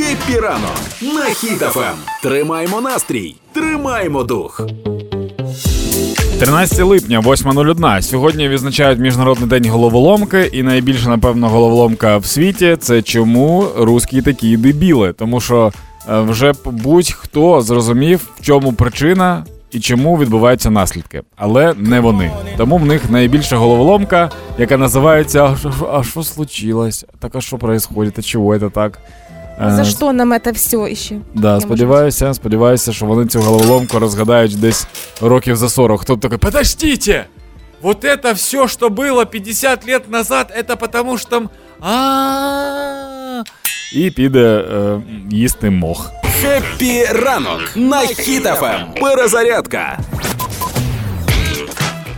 Хеппі ранок на Хіт-ФМ. Тримаймо настрій, тримаймо дух. 13 липня, 8.01. Сьогодні відзначають міжнародний день головоломки, і найбільша, напевно, головоломка в світі це чому русські такі дебіли. Тому що е, вже будь-хто зрозумів, в чому причина і чому відбуваються наслідки, але не вони. Тому в них найбільша головоломка, яка називається а что случилось? Так а что происходит? А чого це так? Е, За що нам це все іще? Да, Я сподіваюся, сподіваюся, що вони цю головоломку розгадають десь років за 40. Хто такий, подождите! Вот это все, что было 50 лет назад, это потому что там... А І піде е, їсти мох. Хеппі ранок на хітафем. Перезарядка.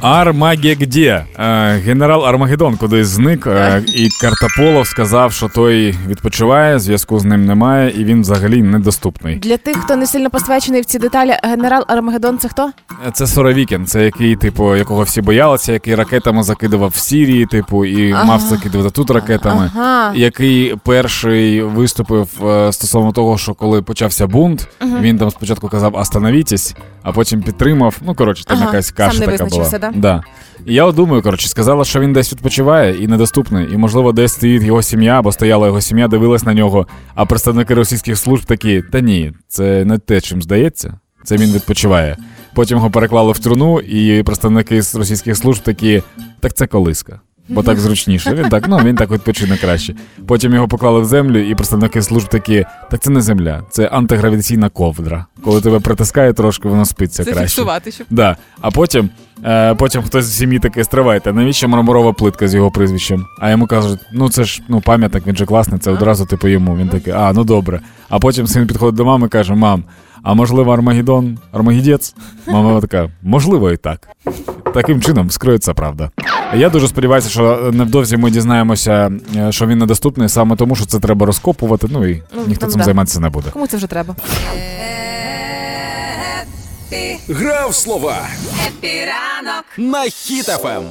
Армагегде. Е, Генерал Армагеддон кудись зник, е, і Картополов сказав, що той відпочиває, зв'язку з ним немає, і він взагалі недоступний. Для тих, хто не сильно посвячений в ці деталі, генерал Армагеддон це хто? Це Соровікін, це який, типу, якого всі боялися, який ракетами закидував в Сірії, типу, і Ага. мав закидувати тут ракетами. Ага. Який перший виступив е, стосовно того, що коли почався бунт, він там спочатку казав «Остановітесь», а потім підтримав. Ну коротше, там Ага, якась сам каша не така була. визначився, да? Да. І я от думаю, коротше, сказала, що він десь відпочиває і недоступний. І можливо, десь стоїть його сім'я, або стояла його сім'я, дивилась на нього. А представники російських служб такі: та ні, це не те, чим здається. Це він відпочиває. Потім його переклали в труну, і представники з російських служб такі, так це колиска. Бо так зручніше. Він так, ну він так відпочине краще. Потім його поклали в землю, і представники служб такі, так це не земля, це антигравітаційна ковдра. Коли тебе притискає трошки, воно спиться краще. щоб. Да. А потім, потім хтось з сім'ї таки стривайте, навіщо мармурова плитка з його прізвищем? А йому кажуть, ну це ж ну пам'ятник, він же класний, це одразу типу йому. Він такий, а, ну добре. А потім син підходить до мами і каже: Мам, а можливо, Армагеддон, Армагедець? Мама така, можливо, і так. Таким чином скриється правда. Я дуже сподіваюся, що невдовзі ми дізнаємося, е, що він недоступний саме тому, що це треба розкопувати. Ну і Ну, ніхто цим да. займатися не буде. Кому це вже треба? Гра в слова. Хеппі ранок. на Хіт-ФМ.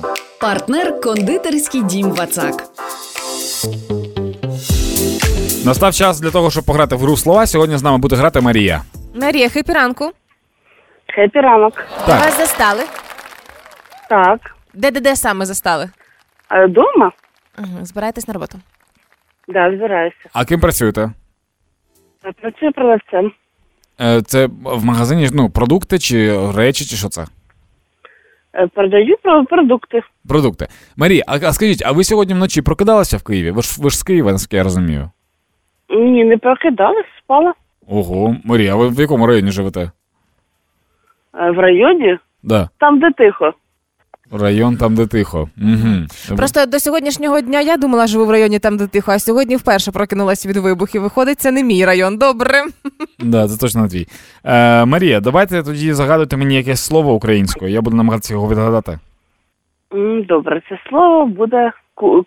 Партнер кондитерський дім Вацак. Настав час для того, щоб пограти в гру слова. Сьогодні з нами буде грати Марія. Марія, хеппі ранку. Хеппі ранок. Так. Вас застали? Так. Де де де саме застали? А Дома? Угу. Збираєтесь на роботу. Да, збираюся. А ким працюєте? А Працюю продавцем. Е, Це в магазині ну, продукти чи речі, чи що це? Е, Продаю продукти. Продукти. Марія, а, а скажіть, а ви сьогодні вночі прокидалися в Києві? Ви ж ви ж з Києва, наскільки я розумію. Ні, не прокидалась, спала. Ого, Марія, а ви в якому районі живете? Е, В районі, Да. там, де тихо. Район там, де тихо. Угу. Просто до сьогоднішнього дня я думала, живу в районі там, де тихо, а сьогодні вперше прокинулась від вибухів. Виходить, це не мій район. Добре. Да, це точно не твій. Е, Марія, давайте тоді загадуйте мені якесь слово українською. Я буду намагатися його відгадати. Добре, це слово буде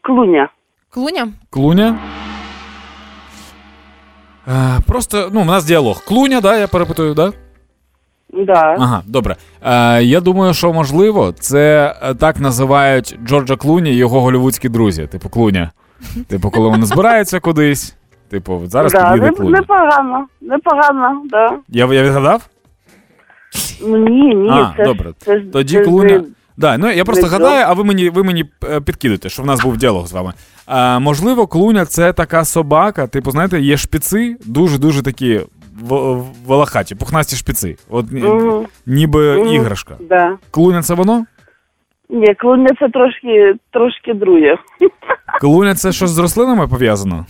клуня. Клуня? Клуня. Е, просто, ну, у нас діалог. Клуня, да, я перепитую, да? Да. Ага, добре. Е, я думаю, що можливо, це е, так називають Джорджа Клуні і його голівудські друзі, типу Клуня. Типу, коли вони збираються кудись. Типу, зараз да, під'їде не, Клуня. непогано, непогано, да. Я, я відгадав? Ну, Ні, ні, А, це, добре. це, Тоді це Клуня. Да, ну я просто гадаю, а ви мені, ви мені е, підкидуєте, що в нас був діалог з вами. А, можливо, клуня це така собака, типу, знаєте, є шпіци, дуже-дуже такі в- волохаті, пухнасті шпіци. От ні- ніби Мгм. іграшка. да. Клуня це воно? Ні, клуня це трошки, трошки друге. Клуня це щось з рослинами пов'язано?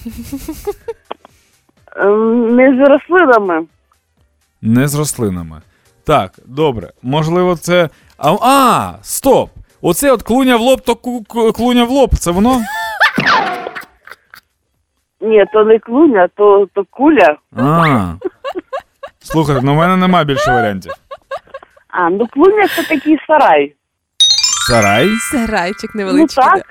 Ем, Не з рослинами. Не з рослинами. Так, добре. Можливо, це. А, а стоп! Оце от клуня в лоб, то клуня в лоб, це воно? Ні, то не клуня, то, то куля. А. Слухайте, ну в мене нема більше варіантів. А, ну клуня це такий сарай. Сарай? Сарайчик Ну невеличкий. так,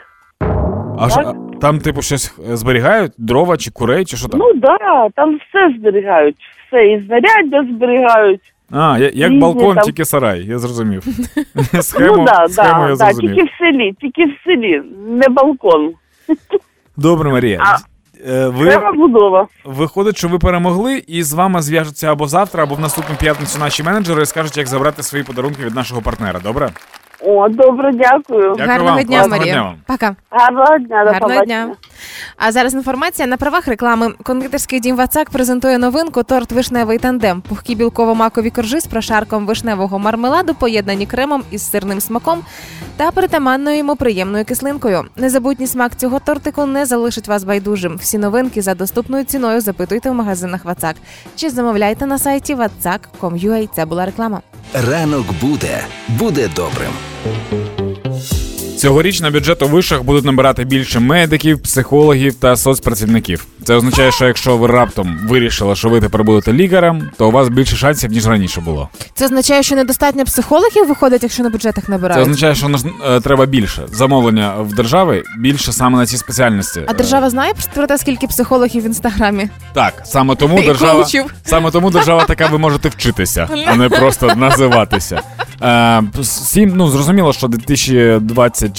А а там, типу, щось е, зберігають? Дрова чи курей, чи що там? ну да, там все зберігають. Все, і знаряддя зберігають. А, я- як різні балкон, там. тільки сарай, я зрозумів. Схему, ну да, схему да, я да, зрозумів. тільки в селі, тільки в селі, не балкон. Добре, Марія. А- Е, Ви Прямо будова. виходить, що ви перемогли, і з вами зв'яжуться або завтра, або в наступну п'ятницю наші менеджери і скажуть, як забрати свої подарунки від нашого партнера. Добре? О, добре, дякую. Дякую Гарного вам, дня, класного Марія. дня вам. Пока. Гарного дня, до Гарного побачення. дня. А зараз інформація на правах реклами. Кондитерський дім Вацак презентує новинку торт вишневий тандем. Пухкі білково-макові коржі з прошарком вишневого мармеладу, поєднані кремом із сирним смаком та притаманною йому приємною кислинкою. Незабутній смак цього тортику не залишить вас байдужим. Всі новинки за доступною ціною запитуйте в магазинах Вацак чи замовляйте на сайті vatsak.com.ua. Це була реклама. Ранок буде, буде добрим. Цьогоріч на бюджет у вишах будуть набирати більше медиків, психологів та соцпрацівників. Це означає, що якщо ви раптом вирішили, що ви тепер будете лікарем, то у вас більше шансів ніж раніше було. Це означає, що недостатньо психологів виходить, якщо на бюджетах Це набирають. означає, що нас е, треба більше замовлення в держави більше саме на ці спеціальності. А держава знає про те, скільки психологів в інстаграмі? Так, саме тому І держава коучів. саме тому держава така, ви можете вчитися, а не просто називатися. Е, сім, ну зрозуміло, що 2024,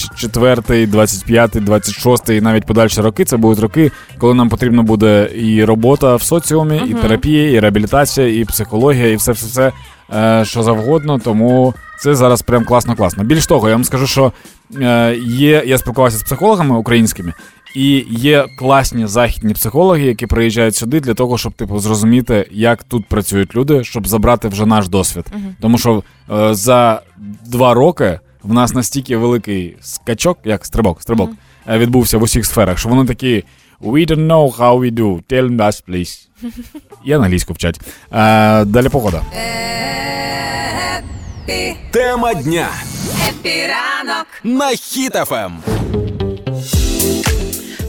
25, 26 і навіть подальші роки це будуть роки, коли нам потрібно буде і робота в соціумі, і терапія, і реабілітація, і психологія, і все, все, все е, що завгодно. Тому це зараз прям класно, класно. Більш того, я вам скажу, що е, є. Я спілкувався з психологами українськими. І є класні західні психологи, які приїжджають сюди для того, щоб типу зрозуміти, як тут працюють люди, щоб забрати вже наш досвід. Тому що е, за два роки в нас настільки великий скачок, як стрибок, стрибок, е, відбувся в усіх сферах, що вони такі. We don't know how we do. Tell us, please. І англійську вчать. Е, далі погода. Тема дня Хеппі ранок. на Хіт-ФМ.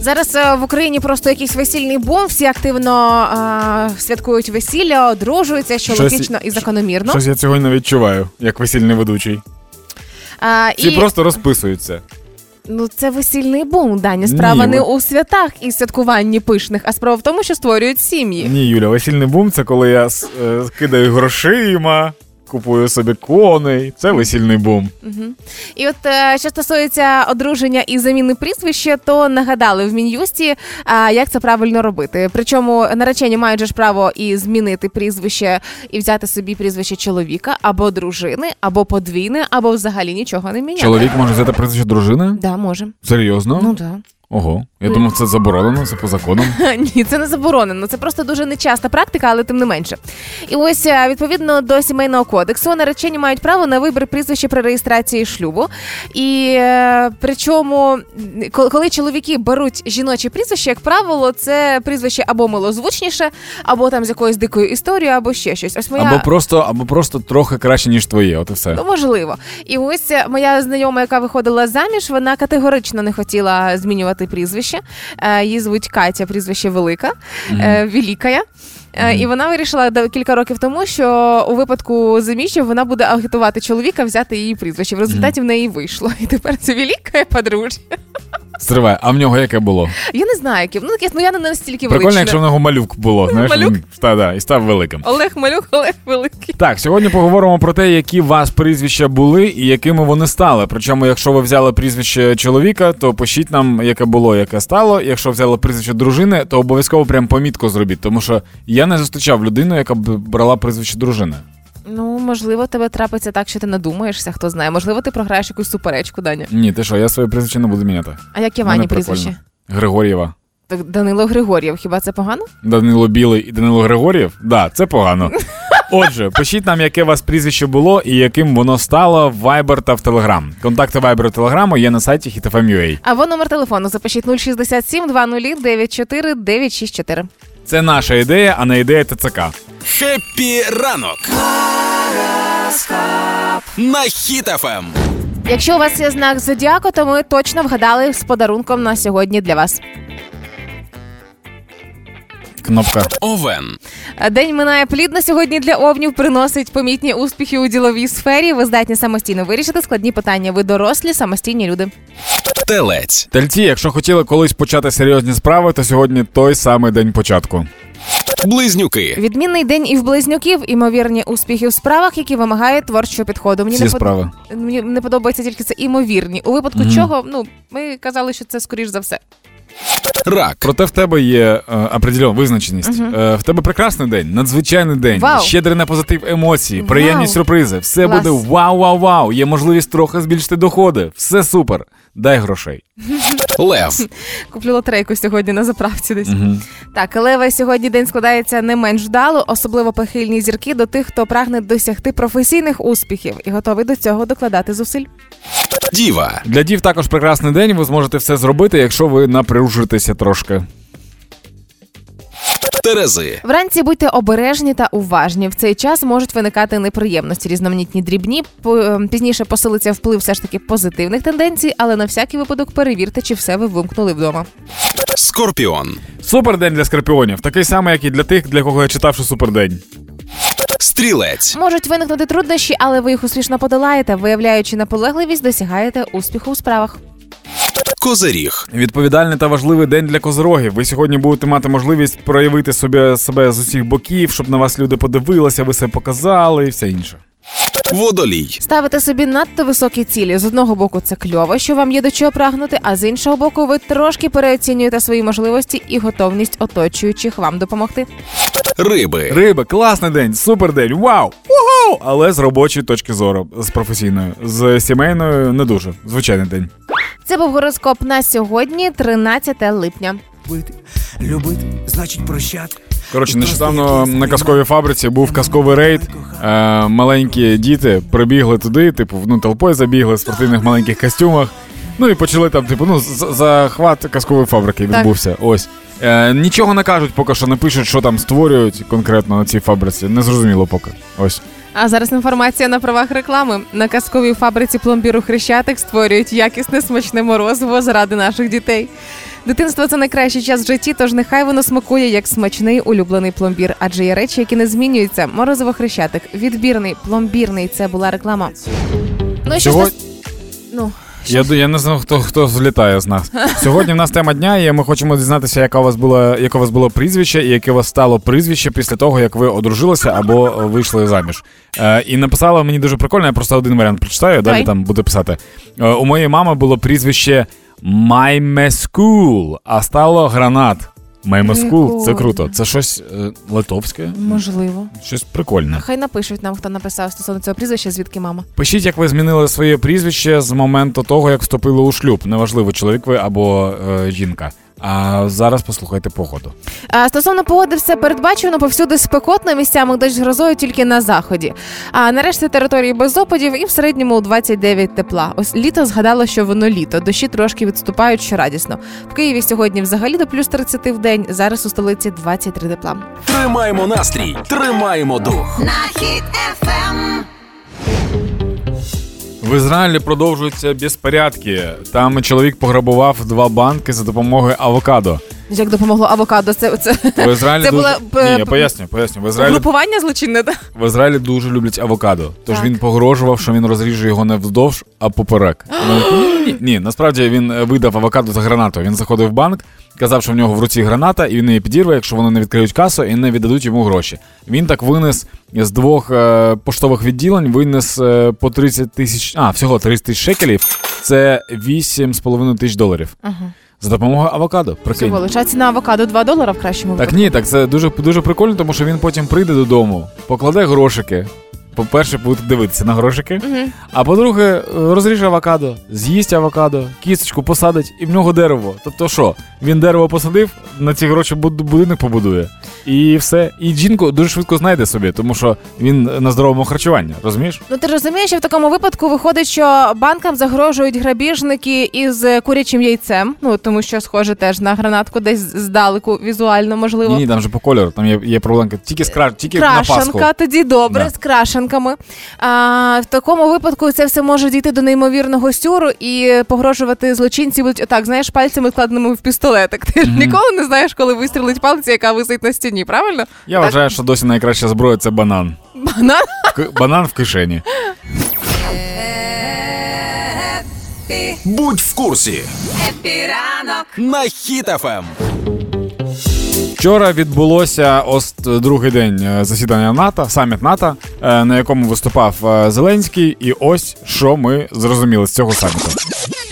Зараз е, в Україні просто якийсь весільний бум, всі активно е, святкують весілля, одружуються, що Щось- логічно і закономірно. Щось я цього не відчуваю, як весільний ведучий. А, Всі і просто розписуються. ну це весільний бум. Да ні, справа. Ні, не ви- у святах і святкуванні пишних, а справа в тому, що створюють сім'ї. Ні, Юля, весільний бум це коли я с- е, кидаю грошима, купую собі коней. Це весільний бум. І от е, що стосується одруження і заміни прізвища, то нагадали в мін'юсті, а, як це правильно робити. Причому наречені мають же ж право і змінити прізвище і взяти собі прізвище чоловіка або дружини, або подвійне, або взагалі нічого не міняти. Чоловік може взяти прізвище дружини? Да, може. Серйозно? Ну да. Ого. Я думав, це заборонено, це по законам. Ні, це не заборонено. Це просто дуже нечаста практика, але тим не менше. І ось е, відповідно до сімейного кодексу наречені мають право на вибір прізвища при реєстрації шлюбу. І е, причому, коли чоловіки беруть жіночі прізвище, як правило, це прізвище або милозвучніше, або там з якоюсь дикою історією, або ще щось. Ось моя Або просто, або просто трохи краще, ніж твоє, от і все. Ну, можливо. І ось е, моя знайома, яка виходила заміж, вона категорично не хотіла змінювати прізвище. Е, Її звуть Катя, прізвище Велика, е, Великая. Е, І вона вирішила кілька років тому, що у випадку заміжжя вона буде агітувати чоловіка взяти її прізвище. В результаті в неї вийшло. І тепер це велика подружжя. Стривай, а в нього яке було? Я не знаю, яке. Ну, таке, ну я не настільки Прикольно, якщо в нього малюк було. Знаєш, Малюк? він- Та, да, і став великим. Олег Малюк, Олег Великий. Так, сьогодні поговоримо про те, які у вас прізвища були і якими вони стали. Причому, якщо ви взяли прізвище чоловіка, то пишіть нам, яке було, яке стало. Якщо взяли прізвище дружини, то обов'язково прям помітку зробіть, тому що я не зустрічав людину, яка б брала прізвище дружини. Ну, можливо, тебе трапиться так, що ти надумаєшся, хто знає. Можливо, ти програєш якусь суперечку, Даня. Ні, ти що, я своє прізвище не буду міняти. А яке Мене Вані прізвище? Григор'єва. Так Данило Григор'єв, хіба це погано? Данило Білий і Данило Григор'єв? Да, це погано. Отже, пишіть нам, яке у вас прізвище було і яким воно стало в Viber та в Telegram. Контакти Viber та Telegram є на сайті hitfm.ua. Або номер телефону запишіть 067 20 94 964. Це наша ідея, а не ідея ТЦК. Хеппі ранок. На Хіт-ФМ. Якщо у вас є знак зодіаку, то ми точно вгадали з подарунком на сьогодні для вас. Кнопка. Овен. День минає плідно сьогодні для овнів, приносить помітні успіхи у діловій сфері. Ви здатні самостійно вирішити складні питання. Ви дорослі, самостійні люди. Телець. Тельці, якщо хотіли колись почати серйозні справи, то сьогодні той самий день початку. Близнюки. Відмінний день і в близнюків, імовірні успіхи в справах, які вимагають творчого підходу. Мені Всі не под- справи. Мені не подобається тільки це імовірні. У випадку Мгм. чого, ну ми казали, що це скоріш за все. Рак. Проте в тебе є е, определена визначеність. Е, в тебе прекрасний день, надзвичайний день, Вау. щедрий на позитив емоцій, Вау. приємні сюрпризи. Все Клас. буде вау-вау-вау. Є можливість трохи збільшити доходи. Все супер. Дай грошей. Лев. Куплю лотерейку сьогодні на заправці десь. Так, лева сьогодні день складається не менш вдало, особливо похильні зірки до тих, хто прагне досягти професійних успіхів і готовий до цього докладати зусиль. Діва. Для дів також прекрасний день. Ви зможете все зробити, якщо ви напружитеся трошки. Терези. Вранці будьте обережні та уважні. В цей час можуть виникати неприємності, різноманітні дрібні. Ем, Пізніше посилиться вплив все ж таки позитивних тенденцій, але на всякий випадок перевірте, чи все ви вимкнули вдома. Скорпіон. Супердень для скорпіонів, такий самий, як і для тих, для кого я читав, що супердень. Стрілець. Можуть виникнути труднощі, але ви їх успішно подолаєте. Виявляючи наполегливість, досягаєте успіху у справах. Козиріг. Відповідальний та важливий день для козирогів. Ви сьогодні будете мати можливість проявити собі, себе з усіх боків, щоб на вас люди подивилися, ви себе показали і все інше. Водолій. Ставите собі надто високі цілі. З одного боку, це кльово, що вам є до чого прагнути, а з іншого боку, ви трошки переоцінюєте свої можливості і готовність оточуючих вам допомогти. Риби. Риби, класний день, супер день, вау! Угу! Але з робочої точки зору, з професійної, з сімейної не дуже. Звичайний день. Це був гороскоп на сьогодні, 13 липня. Любити, любити, значить прощати. Коротше, нещодавно на казковій фабриці був казковий рейд. Е, маленькі діти прибігли туди, типу, ну, толпою забігли в спортивних маленьких костюмах. Ну і почали там, типу, ну, захват казкової фабрики Так. відбувся. Ось. Е, нічого не кажуть, поки що не пишуть, що там створюють конкретно на цій фабриці. Незрозуміло поки. Ось. А зараз інформація на правах реклами. На казковій фабриці пломбіру Хрещатик створюють якісне смачне морозиво заради наших дітей. Дитинство це найкращий час в житті, тож нехай воно смакує як смачний улюблений пломбір, адже є речі, які не змінюються. Морозиво Хрещатик, відбірний, пломбірний. Це була реклама. Ну що ж Сьогодні- Ну, Я, я не знаю, хто, хто злітає з нас. Сьогодні в нас тема дня, і ми хочемо дізнатися, яке у вас було, яке у вас було прізвище, і яке у вас стало прізвище після того, як ви одружилися або вийшли заміж. Е, і написала мені дуже прикольно, я просто один варіант прочитаю, далі Давай. там буду писати. Е, у моєї мами було прізвище Маймескул, а стало гранат. Маймескул, це Прикольно. круто. Це щось е, литовське, можливо. щось прикольне. Хай напишуть нам, хто написав стосовно цього прізвища, звідки мама. Пишіть, як ви змінили своє прізвище з моменту того, як вступили у шлюб. Неважливо, чоловік ви або е, жінка. А зараз послухайте погоду. А стосовно погоди, все передбачено повсюди спекотно, місцями дощ з грозою тільки на заході. А нарешті території без опадів і в середньому 29 тепла. Ось літо згадало, що воно літо. Дощі трошки відступають, що радісно. В Києві сьогодні взагалі до плюс 30 в день. Зараз у столиці 23 тепла. Тримаємо настрій. Тримаємо дух. на хід ефем. В Ізраїлі продовжуються безпорядки. Там чоловік пограбував два банки за допомогою авокадо. Як допомогло авокадо? Це, це В Ізраїлі Це дуже... була, Ні, е, я поясню, поясню. В Ізраїлі групування злочинне. да? В Ізраїлі дуже люблять авокадо. Тож Так. він погрожував, що він розріже його не вздовж, а поперек. Ні, ні, ні, насправді він е, видав авокадо за гранату. Він заходив в банк, казав, що в нього в руці граната, і він її підірве, якщо вони не відкриють касу і не віддадуть йому гроші. Він так винес з двох е, поштових відділень, винес е, по 30 тисяч, а всього 30 тисяч шекелів. Це 8,5 тисяч доларів. Ага. За допомогою авокадо. Прикинь. Всього лише ціна авокадо 2 долара в кращому Так ні, так це дуже дуже прикольно, тому що він потім прийде додому, покладе грошики. По-перше, буде дивитися на грошики. Мгм. А по-друге, розріже авокадо, з'їсть авокадо, кісточку посадить, і в нього дерево. Тобто що, він дерево посадив, на ці гроші будинок побудує. І все. І жінку дуже швидко знайде собі, тому що він на здоровому харчуванні, розумієш? Ну ти розумієш, що в такому випадку виходить, що банкам загрожують грабіжники із е, курячим яйцем. Ну тому що схоже теж на гранатку, десь здалеку візуально можливо. Ні, ні, там же по кольору, там є, є проблемка. Тільки з кра... тільки на Пасху. Крашенка, тоді добре, Да. з крашенками. А, в такому випадку це все може дійти до неймовірного сюру і погрожувати злочинці будуть отак, знаєш, пальцями складеними в пістолетик. Ти ж ніколи не знаєш, коли вистрілить палиця, яка висить на стіні, правильно? Я вважаю, що досі найкраща зброя це банан. Банан. К- банан в кишені. Будь в курсі. Хеппі ранок На Хіт-ФМ. Вчора відбулося ось другий день е, засідання НАТО, саміт НАТО, е, на якому виступав е, Зеленський. І ось що ми зрозуміли з цього саміту.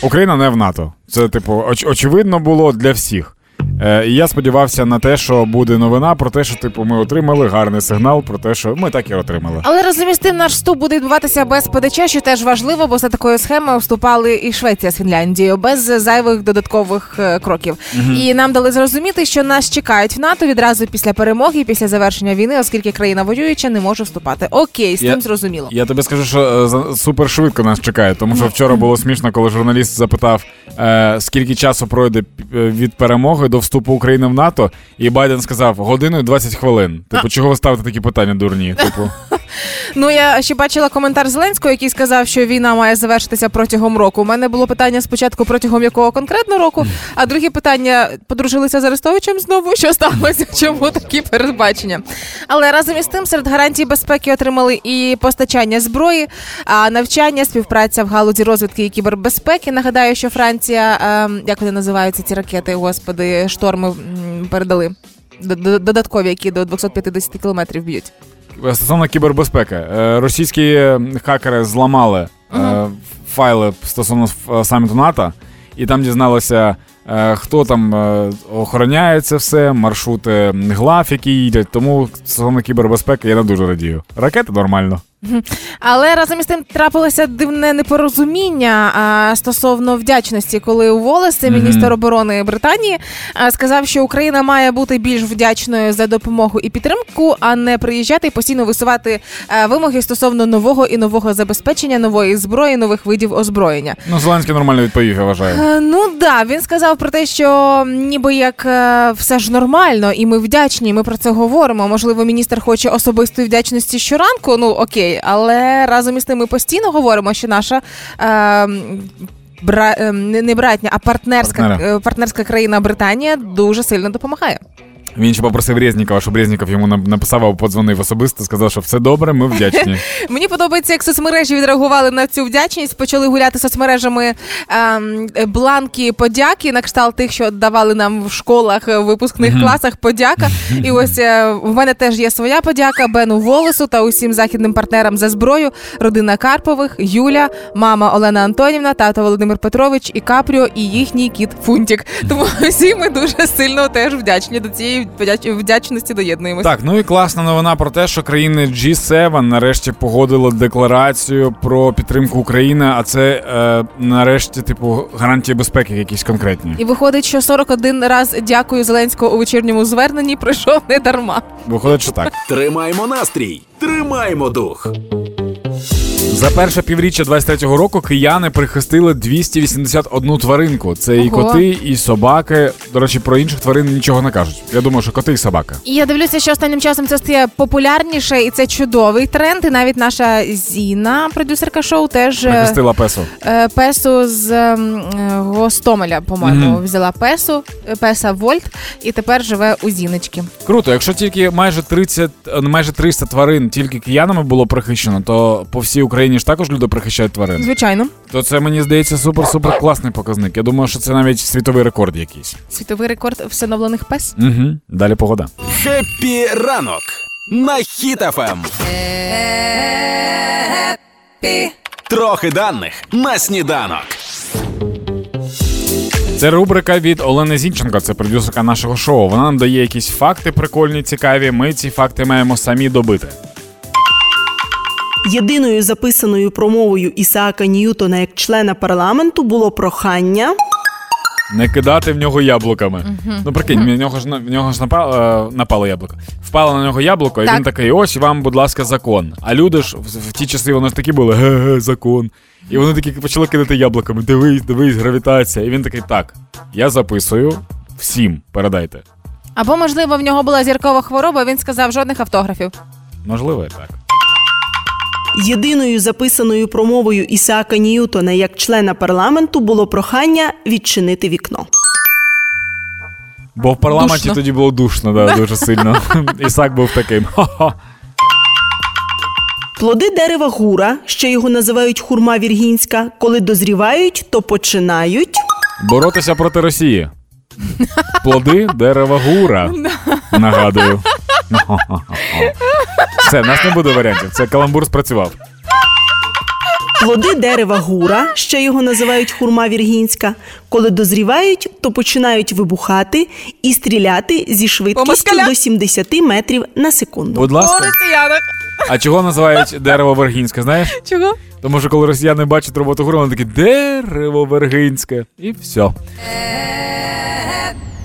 Україна не в НАТО. Це, типу, оч- очевидно було для всіх. Е, і я сподівався на те, що буде новина про те, що типу ми отримали гарний сигнал про те, що ми так і отримали. Але разом із тим наш вступ буде відбуватися без ПДЧ, що теж важливо, бо за такою схемою вступали і Швеція з Фінляндією без зайвих додаткових е, кроків. І нам дали зрозуміти, що нас чекають в НАТО відразу після перемоги, після завершення війни, оскільки країна воююча не може вступати. Окей, з Я- цим зрозуміло. Я тобі скажу, що е, за- супер швидко нас чекає, тому що вчора було смішно, коли журналіст запитав, е, скільки часу пройде е, від перемоги до вступу України в НАТО, і Байден сказав годину і 20 хвилин. Типу, чого ви ставите такі питання, дурні? Типу, Ну я ще бачила коментар Зеленського, який сказав, що війна має завершитися протягом року. У мене було питання спочатку протягом якого конкретно року, а друге питання подружилися з Арестовичем знову. Що сталося? Чому такі передбачення? Але разом із тим серед гарантій безпеки отримали і постачання зброї, а навчання, співпраця в галузі розвідки і кібербезпеки. Нагадаю, що Франція, ем, як вони називаються ці ракети, господи, шторми передали. Додаткові, які до 250 кілометрів б'ють. Стосовно кібербезпеки, Е, російські е, хакери зламали е, файли стосовно е, саміту НАТО, і там дізналися, е, хто там е, охороняє це все, маршрути глав, які їдять. Тому стосовно кібербезпеки я не дуже радію. Ракети нормально. Але разом із тим трапилося дивне непорозуміння а, стосовно вдячності, коли Уоллес, це міністр оборони Британії, а, сказав, що Україна має бути більш вдячною за допомогу і підтримку, а не приїжджати і постійно висувати а, вимоги стосовно нового і нового забезпечення, нової зброї, нових видів озброєння. Ну, Зеленський нормально відповів, я вважаю. Е, Ну да, він сказав про те, що ніби як е, все ж нормально, і ми вдячні. і Ми про це говоримо. Можливо, міністр хоче особистої вдячності щоранку. Ну окей, але разом із тим ми постійно говоримо, що наша. Е, Бра... е, не не братня, а партнерська Партнери. е, партнерська країна Британія дуже сильно допомагає. Він ще попросив Резнікова, щоб Резніков йому нап- написав подзвонив особисто, сказав, що все добре, ми вдячні. Мені подобається, як соцмережі відреагували на цю вдячність. Почали гуляти соцмережами ем, бланки подяки на кшталт тих, що давали нам в школах, е, в випускних класах. Подяка. І ось е, в мене теж є своя подяка Бену Волосу та усім західним партнерам за зброю. Родина Карпових, Юля, мама Олена Антонівна, тато Володимир Петрович і Капріо, і їхній кіт Фунтік. Тому всі ми дуже сильно теж вдячні до цієї вдячності доєднуємося. Так, ну і класна новина про те, що країни G7 нарешті погодили декларацію про підтримку України, а це е, нарешті, типу, гарантії безпеки якісь конкретні. І виходить, що 41 раз дякую Зеленського у вечірньому зверненні пройшов не дарма. Виходить, що так. Тримаємо настрій, тримаємо дух. За перше півріччя 23-го року кияни прихистили 281 тваринку. Це і Ого. коти, і собаки. До речі, про інших тварин нічого не кажуть. Я думаю, що коти і собака. І я дивлюся, що останнім часом це стає популярніше, і це чудовий тренд. І навіть наша Зіна, продюсерка шоу, теж е, Прихистила песо. е, песу з е, Гостомеля, по-моєму, Мгм. взяла песу, е, песа Вольт, і тепер живе у Зіночки. Круто, якщо тільки майже 30, е, майже 300 тварин тільки киянами було прихищено, то по всій Україні ж також люди прихищають тварин. Звичайно, То це мені здається супер-супер класний показник. Я думаю, що це навіть світовий рекорд якийсь. світовий рекорд всиновлених пес. Угу. Далі погода. Хеппі ранок на Хіт-ФМ. Хеппі. Трохи даних на сніданок. Це рубрика від Олени Зінченко, це продюсерка нашого шоу. Вона нам дає якісь факти прикольні, цікаві. Ми ці факти маємо самі добити. Єдиною записаною промовою Ісаака Ньютона як члена парламенту було прохання Не кидати в нього яблуками. Ну прикинь, в нього ж в нього ж напало, е, напало яблуко. Впало на нього яблуко, і він такий: ось вам, будь ласка, закон. А люди ж в, в ті часи вони ж такі були ге-ге, закон. І вони такі почали кидати яблуками. Дивись, дивись, гравітація. І він такий, так, я записую всім, передайте. Або, можливо, в нього була зіркова хвороба. Він сказав жодних автографів. Можливо, і так. Єдиною записаною промовою Ісаака Ньютона як члена парламенту було прохання відчинити вікно. Бо в парламенті Душно. тоді було душно, да, дуже сильно. Ісак був таким. Плоди дерева гура, ще його називають хурма віргінська, коли дозрівають, то починають. Боротися проти Росії. Плоди дерева гура. Нагадую. Все, в нас не буде варіантів. Це каламбур спрацював. Плоди дерева гура, ще його називають хурма віргінська, коли дозрівають, то починають вибухати і стріляти зі швидкістю до 70 метрів на секунду. Будь ласка. росіянах. А чого називають дерево вергінське, знаєш? Чого? Тому що коли росіяни бачать роботу гуру, вони такі дерево вергінське. І все.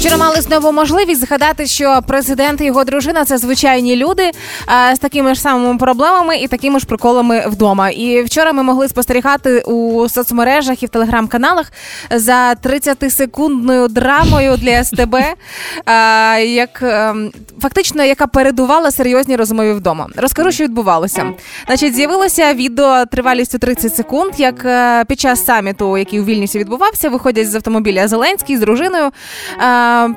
Вчора мали знову можливість згадати, що президент і його дружина це звичайні люди а, з такими ж самими проблемами і такими ж приколами вдома. І вчора ми могли спостерігати у соцмережах і в телеграм-каналах за 30-секундною драмою для СТБ, а, як ем, фактично яка передувала серйозній розмові вдома. Розкажу, що відбувалося. Значить, з'явилося відео тривалістю 30 секунд, як е, під час саміту, який у Вільнюсі відбувався, виходять з автомобіля Зеленський з дружиною.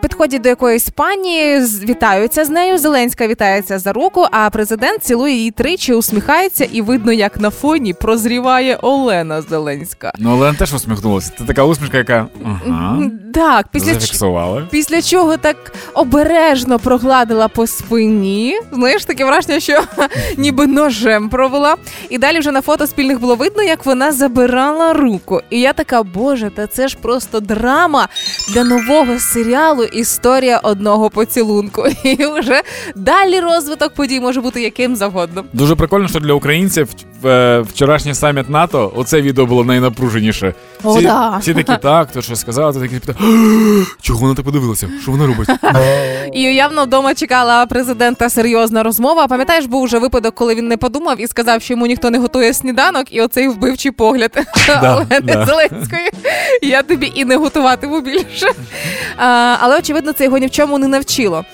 Підходять до якоїсь пані, вітаються з нею. Зеленська вітається за руку, а президент цілує її тричі, усміхається, і видно, як на фоні прозріває Олена Зеленська. Ну, Олена теж усміхнулася. Це така усмішка, яка ага, Так, після ч- зафіксувала. Після чого так обережно прогладила по спині. Знаєш, таке враження, що ніби ножем провела. І далі вже на фото спільних було видно, як вона забирала руку. І я така, боже, та це ж просто драма для нового серіалу Історія одного поцілунку. І вже далі розвиток подій може бути яким завгодно. Дуже прикольно, що для українців е, вчорашній саміт НАТО оце відео було найнапруженіше. О, всі, да. всі такі, так, то що сказала, то такі питали, чого вона так подивилася? Що вона робить? І явно вдома чекала президента серйозна розмова. Пам'ятаєш, був вже випадок, коли він не подумав і сказав, що йому ніхто не готує сніданок, і оцей вбивчий погляд Олени да. Зеленської. Я тобі і не готуватиму більше. А, але очевидно, це його ні в чому не навчило.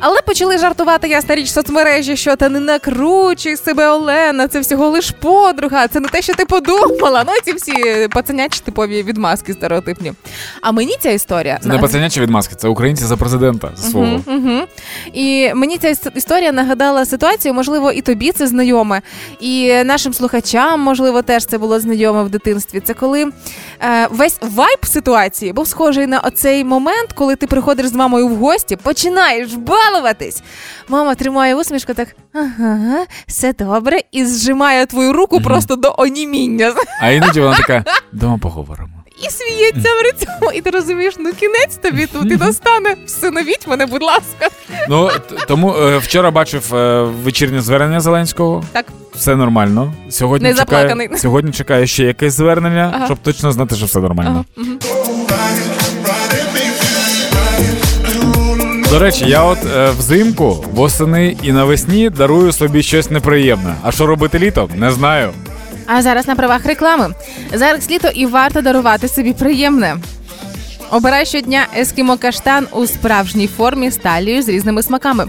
Але почали жартувати ясна річ соцмережі, що та не накручуй себе, Олена, це всього лиш подруга, це не те, що ти подумала. Ну, ці всі пацанячі типові відмазки стереотипні. А мені ця історія Це не пацанячі відмазки, це українці за президента за свого. Угу, угу. І мені ця історія нагадала ситуацію, можливо, і тобі це знайоме, і нашим слухачам, можливо, теж це було знайоме в дитинстві. Це коли е, весь вайб ситуації був схожий на оцей момент, коли ти приходиш з мамою в гості, починаєш балуватись. Мама тримає усмішку, так ага, все добре, і зжимає твою руку просто до оніміння. А іноді вона така, дома поговоримо. І сміється при цьому. І ти розумієш, ну кінець тобі тут і настане. Всиновіть мене, будь ласка. Ну тому е, вчора бачив е, вечірнє звернення Зеленського. Так. Все нормально. Сьогодні Не чекає, заплаканий. сьогодні чекає ще якесь звернення, Ага. щоб точно знати, що все нормально. До речі, я от е, взимку, восени і навесні дарую собі щось неприємне. А що робити літом? Не знаю. А зараз на правах реклами. Зараз літо і варто дарувати собі приємне. Обирай щодня ескімо каштан у справжній формі з талією з різними смаками.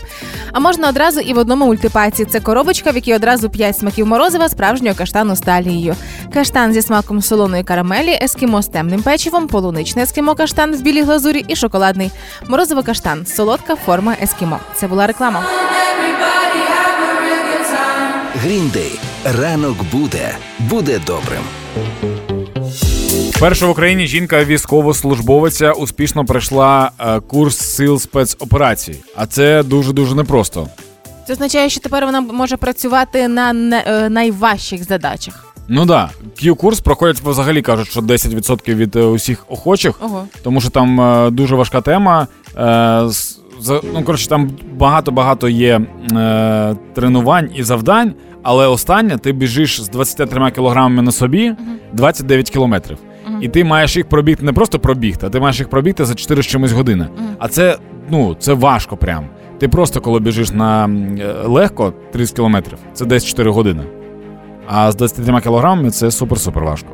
А можна одразу і в одному мультипаці. Це коробочка, в якій одразу 5 смаків морозива справжнього каштану з талією. Каштан зі смаком солоної карамелі, ескімо з темним печивом, полуничний ескімо каштан в білій глазурі і шоколадний. Морозиво каштан, солодка форма ескімо. Це була реклама. Гріндей. Ранок буде. Буде добрим. Перша в Україні жінка військовослужбовиця успішно пройшла е, курс сил спецоперацій. А це дуже дуже непросто. Це означає, що тепер вона може працювати на е, найважчих задачах. Ну да, Q-курс проходять взагалі кажуть, що 10% від е, усіх охочих, Ого. тому що там е, дуже важка тема. Е, ну, коротше, там багато-багато є е, тренувань і завдань, але останнє ти біжиш з 23 кілограмами на собі 29 кілометрів. І ти маєш їх пробігти не просто пробігти, а ти маєш їх пробігти за 4 з чимось години. А це, ну, це важко прям. Ти просто коли біжиш на е, легко 30 кілометрів, це десь 4 години. А з 23 кілограмами це супер-супер важко.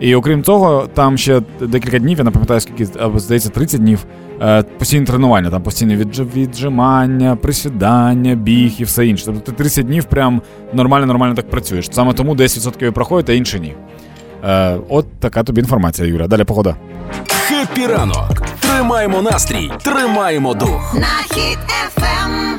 І окрім того, там ще декілька днів, я не пам'ятаю, скільки, здається, 30 днів, е, постійні тренування, там постійні віджимання, присідання, біг і все інше. Тобто ти 30 днів прям нормально-нормально так працюєш. Саме тому 10% проходять, а інші ні. Е, от така тобі інформація, Юля. Далі погода. Хеппі ранок. Тримаємо настрій, тримаємо дух. На хід ефем.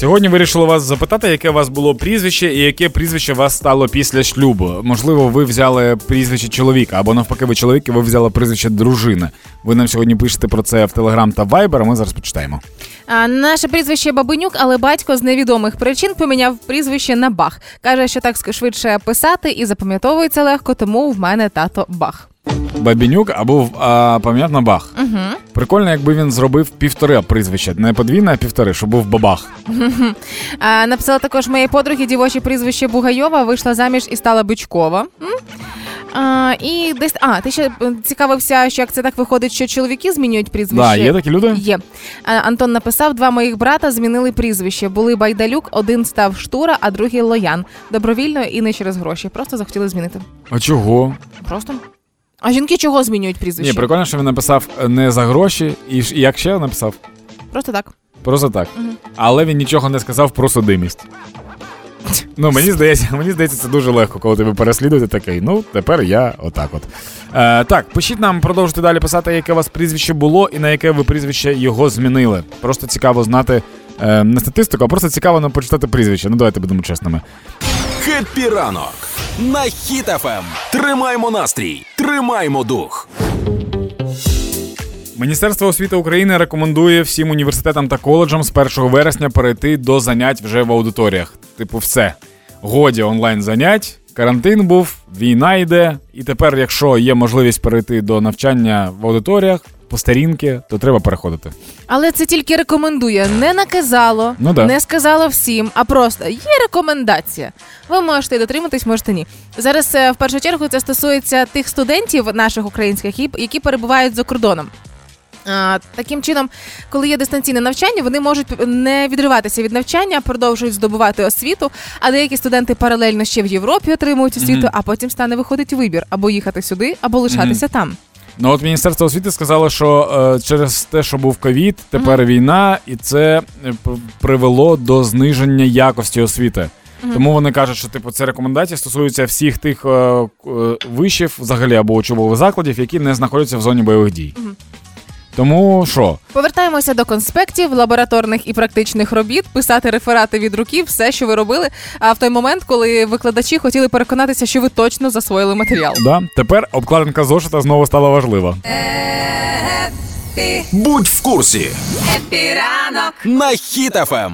Сьогодні вирішила вас запитати, яке у вас було прізвище і яке прізвище у вас стало після шлюбу. Можливо, ви взяли прізвище чоловіка, або навпаки, ви чоловік, і ви взяли прізвище дружини. Ви нам сьогодні пишете про це в Телеграм та Вайбер, а ми зараз почитаємо. Наше прізвище Бабинюк, але батько з невідомих причин поміняв прізвище на Бах. Каже, що так швидше писати і запам'ятовується легко, тому в мене тато Бах. Бабінюк або а, пам'ятна бах. Угу. Прикольно, якби він зробив півтори прізвища, не подвійне, а півтори, щоб був бабах. А, написала також моєї подруги дівоче прізвище Бугайова, вийшла заміж і стала Бичкова. А, і десь а, ти ще цікавився, що як це так виходить, що чоловіки змінюють прізвище. Да, є такі люди? Є. А, Антон написав: два моїх брата змінили прізвище. Були Байдалюк, один став Штура, а другий Лоян. Добровільно і не через гроші. Просто захотіли змінити. А чого? Просто. А жінки чого змінюють прізвище? Ні, прикольно, що він написав не за гроші, і ж- і як ще написав? Просто так. Просто так. Але він нічого не сказав про судимість. Ну, мені здається, мені здається, це дуже легко, коли тебе переслідують, і такий. Ну, тепер я отак от. Е, так, пишіть нам, продовжуйте далі писати, яке у вас прізвище було і на яке ви прізвище його змінили. Просто цікаво знати е, не статистику, а просто цікаво нам почитати прізвище. Ну, давайте будемо чесними. Хеппі ранок на Хіт-ФМ. Тримаймо настрій, тримаймо дух. Міністерство освіти України рекомендує всім університетам та коледжам з 1 вересня перейти до занять вже в аудиторіях. Типу, все. Годі онлайн занять, карантин був, війна йде, і тепер, якщо є можливість перейти до навчання в аудиторіях по старінки, то треба переходити. Але це тільки рекомендує, не наказало, Ну да. не сказало всім, а просто є рекомендація. Ви можете дотриматись, можете ні. Зараз е, в першу чергу це стосується тих студентів наших українських, які- перебувають за кордоном. А, таким чином, коли є дистанційне навчання, вони можуть не відриватися від навчання, продовжують здобувати освіту. А деякі студенти паралельно ще в Європі отримують освіту, а потім стане виходить вибір або їхати сюди, або лишатися там. Ну от Міністерство освіти сказало, що е, через те, що був ковід, тепер війна, і це е, привело до зниження якості освіти. Тому вони кажуть, що типу це рекомендації стосуються всіх тих е, е, вишів, взагалі або учбових закладів, які не знаходяться в зоні бойових дій. Тому що? Повертаємося до конспектів, лабораторних і практичних робіт, писати реферати від руки, все, що ви робили. А в той момент, коли викладачі хотіли переконатися, що ви точно засвоїли матеріал. Да, тепер обкладинка зошита знову стала важлива. Будь в курсі Хеппі ранок на Хіт-ФМ.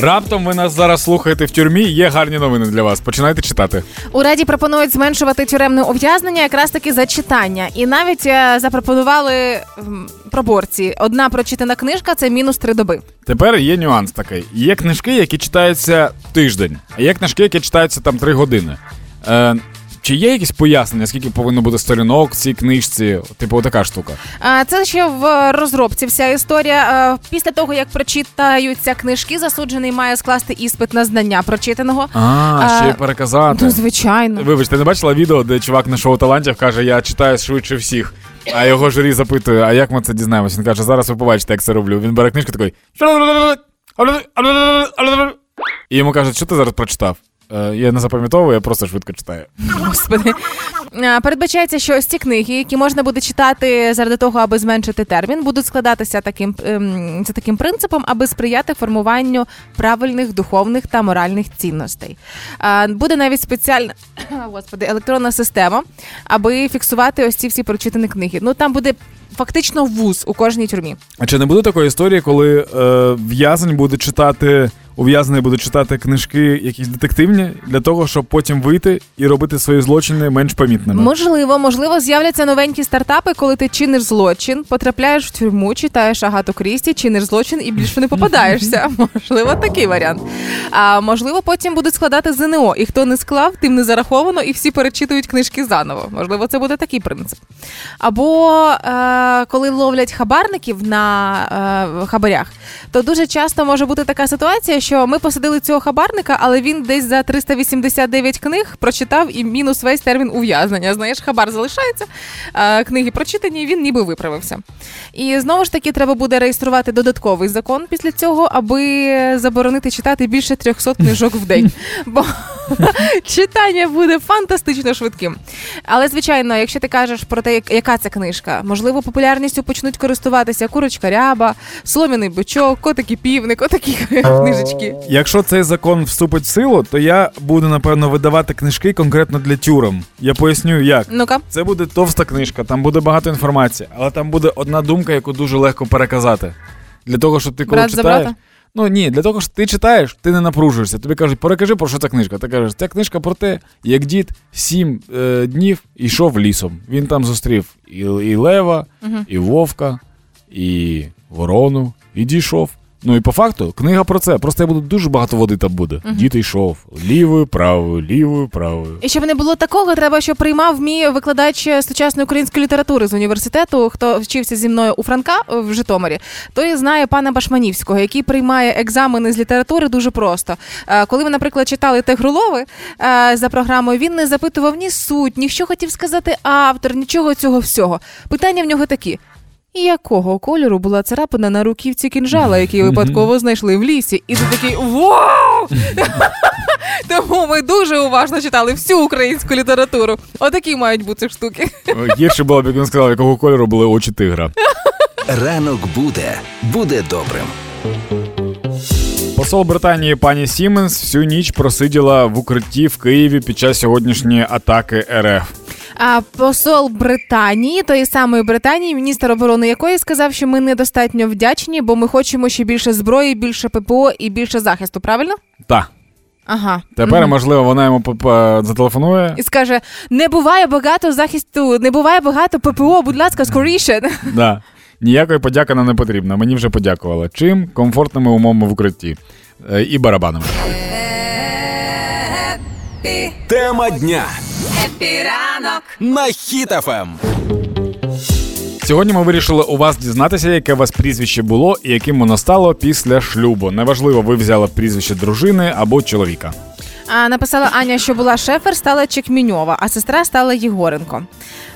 Раптом ви нас зараз слухаєте в тюрмі. Є гарні новини для вас. Починайте читати. У раді пропонують зменшувати тюремне ув'язнення якраз таки за читання, і навіть е, запропонували м, пропорції. Одна прочитана книжка це мінус три доби. Тепер є нюанс такий: є книжки, які читаються тиждень, а є книжки, які читаються там три години. Е, чи є якісь пояснення, скільки повинно бути сторінок в цій книжці? Типу, така штука. А це ще в розробці вся історія. Після того як прочитаються книжки, засуджений має скласти іспит на знання прочитаного. А, ще й А, переказати. Ну, звичайно. Вибач, ти не бачила відео, де чувак на шоу талантів каже, я читаю швидше всіх. А його журі запитує, а як ми це дізнаємося? Він каже, зараз ви побачите, як це роблю. Він бере книжку такий. І йому кажуть, що ти зараз прочитав? «Е, Я не запам'ятовую, я просто швидко читаю. Господи. Передбачається, що ось ці книги, які можна буде читати заради того, аби зменшити термін, будуть складатися таким ем, за таким принципом, аби сприяти формуванню правильних духовних та моральних цінностей. Буде навіть спеціальна господи, електронна система, аби фіксувати ось ці всі прочитані книги. Ну там буде фактично вуз у кожній тюрмі. А чи не буде такої історії, коли е, в'язень буде читати, ув'язнений буде читати книжки якісь детективні для того, щоб потім вийти і робити свої злочини менш помітними? Можливо, можливо, з'являться новенькі стартапи, коли ти чиниш злочин, потрапляєш в тюрму, читаєш Агату Крісті, чиниш злочин і більше не попадаєшся. Можливо, такий варіант. А можливо, потім будуть складати ЗНО, і хто не склав, тим не зараховано, і всі перечитують книжки заново. Можливо, це буде такий принцип. Або е, коли ловлять хабарників на е, хабарях, то дуже часто може бути така ситуація, що що ми посадили цього хабарника, але він десь за 389 книг прочитав і мінус весь термін ув'язнення. Знаєш, хабар залишається, а книги прочитані, і він ніби виправився. І знову ж таки треба буде реєструвати додатковий закон після цього, аби заборонити читати більше 300 книжок в день. Бо читання буде фантастично швидким. Але звичайно, якщо ти кажеш про те, яка це книжка, можливо, популярністю почнуть користуватися курочка ряба, солом'яний бичок, котики півник, отакі книжечки. Якщо цей закон вступить в силу, то я буду напевно видавати книжки конкретно для тюрем. Я поясню, як. Ну-ка. Це буде товста книжка, там буде багато інформації, але там буде одна думка, яку дуже легко переказати. Для того, щоб ти коли Брат за читаєш. брата? Ну ні, для того, що ти читаєш, ти не напружуєшся. Тобі кажуть, перекажи, про що ця книжка. Ти кажеш, ця книжка про те, як дід сім е, днів йшов лісом. Він там зустрів і, і лева, і вовка, і ворону, і дійшов. Ну і по факту книга про це. Просто я буду дуже багато води там буде. Дід йшов лівою, правою, лівою, правою. І щоб не було такого, треба, щоб приймав мій викладач сучасної української літератури з університету, хто вчився зі мною у Франка в Житомирі, той знає пана Башманівського, який приймає екзамени з літератури дуже просто. Е, Коли ми, наприклад, читали Тегрулови е, за програмою, він не запитував ні суть, ні що хотів сказати автор, нічого цього всього. Питання в нього такі. Якого кольору була царапина на руківці кінжала, який випадково знайшли в лісі? І ти такий вау! Тому ми дуже уважно читали всю українську літературу. Отакі мають бути штуки. Гірше було б, як він сказав, якого кольору були очі тигра. Ранок буде, буде добрим. Посол Британії пані Сіменс всю ніч просиділа в укритті в Києві під час сьогоднішньої атаки РФ. А посол Британії, тої самої Британії, міністр оборони якої сказав, що ми недостатньо вдячні, бо ми хочемо ще більше зброї, більше ППО і більше захисту. Правильно? Та Ага. тепер, можливо, вона йому п- зателефонує. І скаже: не буває багато захисту, не буває багато ППО, будь ласка, скоріше. Да. Ніякої подяки нам не потрібно. Мені вже подякували. Чим? Комфортними умовами в укритті. Е, І барабанами. Тема дня Хеппі ранок. на Хіт-ФМ. Сьогодні ми вирішили у вас дізнатися, яке у вас прізвище було і яким воно стало після шлюбу. Неважливо, ви взяли прізвище дружини або чоловіка. А, написала Аня, що була Шефер, стала Чекміньова, а сестра стала Єгоренко.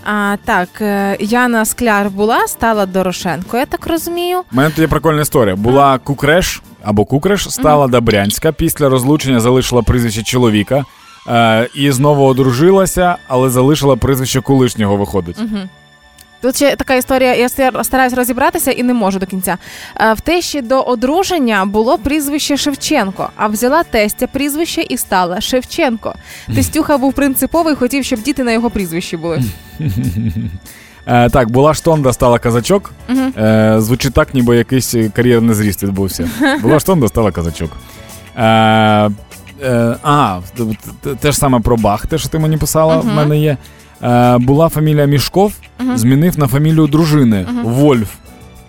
А, так, е, Яна Скляр була, стала Дорошенко, я так розумію. У мене тут є прикольна історія. Була Кукреш або Кукреш, стала Добрянська. Після розлучення залишила прізвище чоловіка. Е, і знову одружилася, але залишила прізвище колишнього виходить. Тут ще така історія, я стар- стараюсь розібратися і не можу до кінця. Е, В тещі до одруження було прізвище Шевченко, а взяла тестя прізвище і стала Шевченко. Тестюха був принциповий, хотів, щоб діти на його прізвищі були. Е, так, була штонда, стала казачок. Е, звучить так, ніби якийсь кар'єрний зріст відбувся. Була штонда, стала казачок. Е, е, а, те ж саме про Бах, те, що ти мені писала, в мене є. Е, була фамілія Мішков, змінив на фамілію дружини Вольф.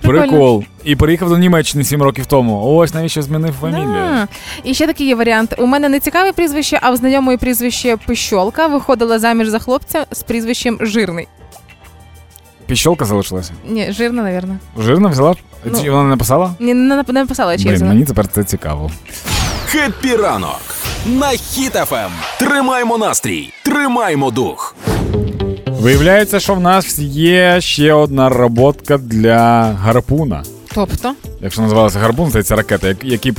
Прикольно. Прикол. І переїхав до Німеччини 7 років тому. Ось навіщо змінив фамілію. А, І ще такий є варіант. У мене не цікаве прізвище, а в знайомої прізвище Пищолка виходила заміж за хлопця з прізвищем Жирний. Пищолка залишилася. Ні, жирна, навірно. Жирно взяла? Ну. Вона не написала? Ні, не, написала, я Блін, мені тепер це цікаво. Хеппі ранок на Хіт-ФМ. Тримаймо настрій, тримаймо дух. Виявляється, що в нас є ще одна роботка для гарпуна. Тобто? Якщо називалася гарпун, здається ракета, які,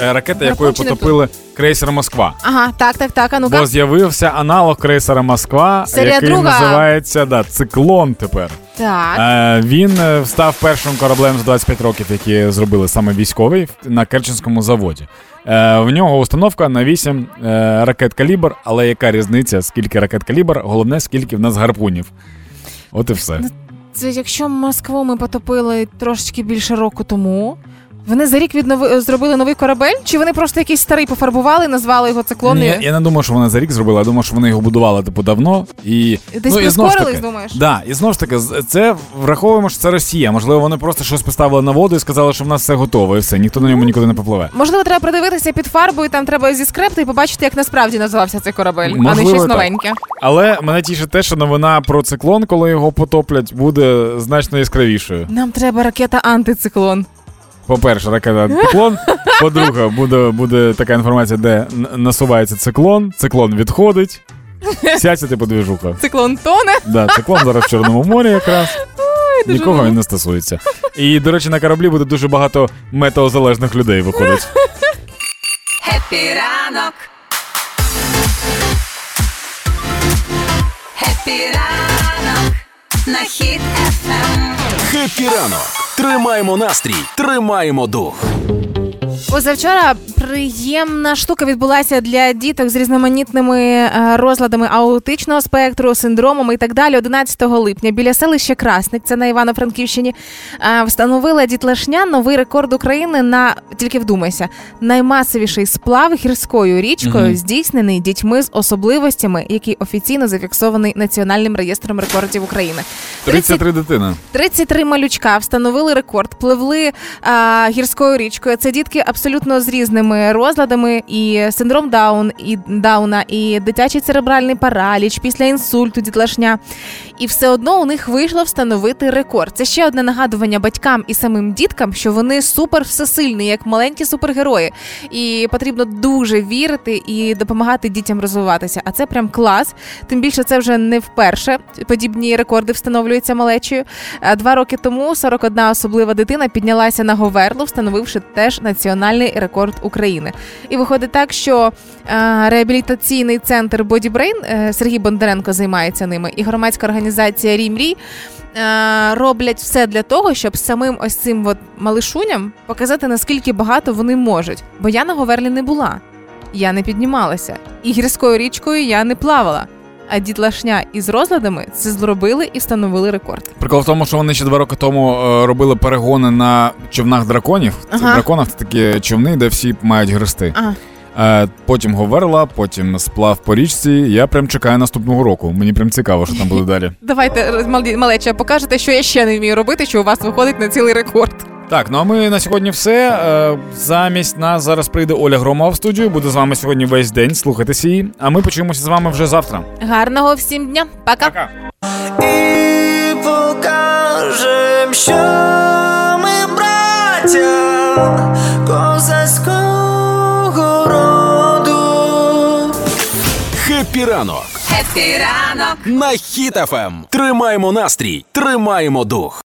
я- ракета, якою потопили крейсер Москва. Ага, так, так, так. А ну-ка. Бо з'явився аналог крейсера Москва, Серія який друга. називається да, циклон тепер. Так. Е, він е, став першим кораблем за 25 років, які зробили саме військовий на Керченському заводі. Е, в нього установка на 8 е, ракет калібр, але яка різниця, скільки ракет калібр, головне, скільки в нас гарпунів. От і все. Це якщо Москву ми потопили трошечки більше року тому. Вони за рік віднови... зробили новий корабель? Чи вони просто якийсь старий пофарбували, назвали його циклон? Ні, я, не думаю, що вони за рік зробили, я думаю, що вони його будували типу давно. І, Десь ну, і знову ж прискорились, таки, думаєш? Да, і знову ж таки, це враховуємо, що це Росія. Можливо, вони просто щось поставили на воду і сказали, що в нас все готово, і все, ніхто на ньому нікуди не попливе. Можливо, треба придивитися під фарбою, там треба зі скрепти і побачити, як насправді називався цей корабель, а не Можливо, щось так. новеньке. Але мене тішить те, що новина про циклон, коли його потоплять, буде значно яскравішою. Нам треба ракета антициклон. По-перше, ракета антициклон. По-друге, буде, буде така інформація, де насувається циклон, циклон відходить. Вся ця типу двіжуха. Циклон тоне. Да, циклон зараз в Чорному морі якраз. дуже Нікого він не стосується. І, до речі, на кораблі буде дуже багато метеозалежних людей виходить. Хеппі ранок. Хеппі ранок. На Хіт-ФМ. Хеппі ранок. Тримаємо настрій, тримаємо дух. Позавчора приємна штука відбулася для діток з різноманітними е, розладами аутичного спектру, синдромами і так далі. 11 липня біля селища Красник, це на Івано-Франківщині, е, встановила дітлашня новий рекорд України на тільки вдумайся, наймасовіший сплав гірською річкою, Мгм. здійснений дітьми з особливостями, який офіційно зафіксований Національним реєстром рекордів України. 33 дитини. 33 малючка встановили рекорд, пливли а, гірською річкою. Це дітки абсолютно з різними розладами: і синдром Даун, і Дауна, і дитячий церебральний параліч, після інсульту, дітлашня. І все одно у них вийшло встановити рекорд. Це ще одне нагадування батькам і самим діткам, що вони супер всесильні, як маленькі супергерої. І потрібно дуже вірити і допомагати дітям розвиватися. А це прям клас. Тим більше це вже не вперше. Подібні рекорди встановлюються малечою. Е, Два роки тому 41 особлива дитина піднялася на Говерлу, встановивши теж національний рекорд України. І виходить так, що е, реабілітаційний центр Brain, е, Сергій Бондаренко займається ними, і громадська організація Рімрій. е, Роблять все для того, щоб самим ось цим от малишуням показати наскільки багато вони можуть. Бо я на Говерлі не була, я не піднімалася, і гірською річкою я не плавала. А дітлашня із розладами це зробили і встановили рекорд. Прикол в тому, що вони ще два роки тому е, робили перегони на човнах драконів. Це драконах це такі човни, де всі мають грести. Ага. Е, потім Говерла, потім сплав по річці. Я прям чекаю наступного року. Мені прям цікаво, що там буде далі. Давайте малі- малеча, покажете, що я ще не вмію робити, що у вас виходить на цілий рекорд. Так, ну а ми на сьогодні все. Е, замість нас зараз прийде Оля Громова в студію. Буде з вами сьогодні весь день. Слухайтеся її. А ми почуємося з вами вже завтра. Гарного всім дня, пока. Пока. і покажем, що ми браття козацького ранок ранок. на Хіт ФМ. Тримаємо настрій, тримаємо дух.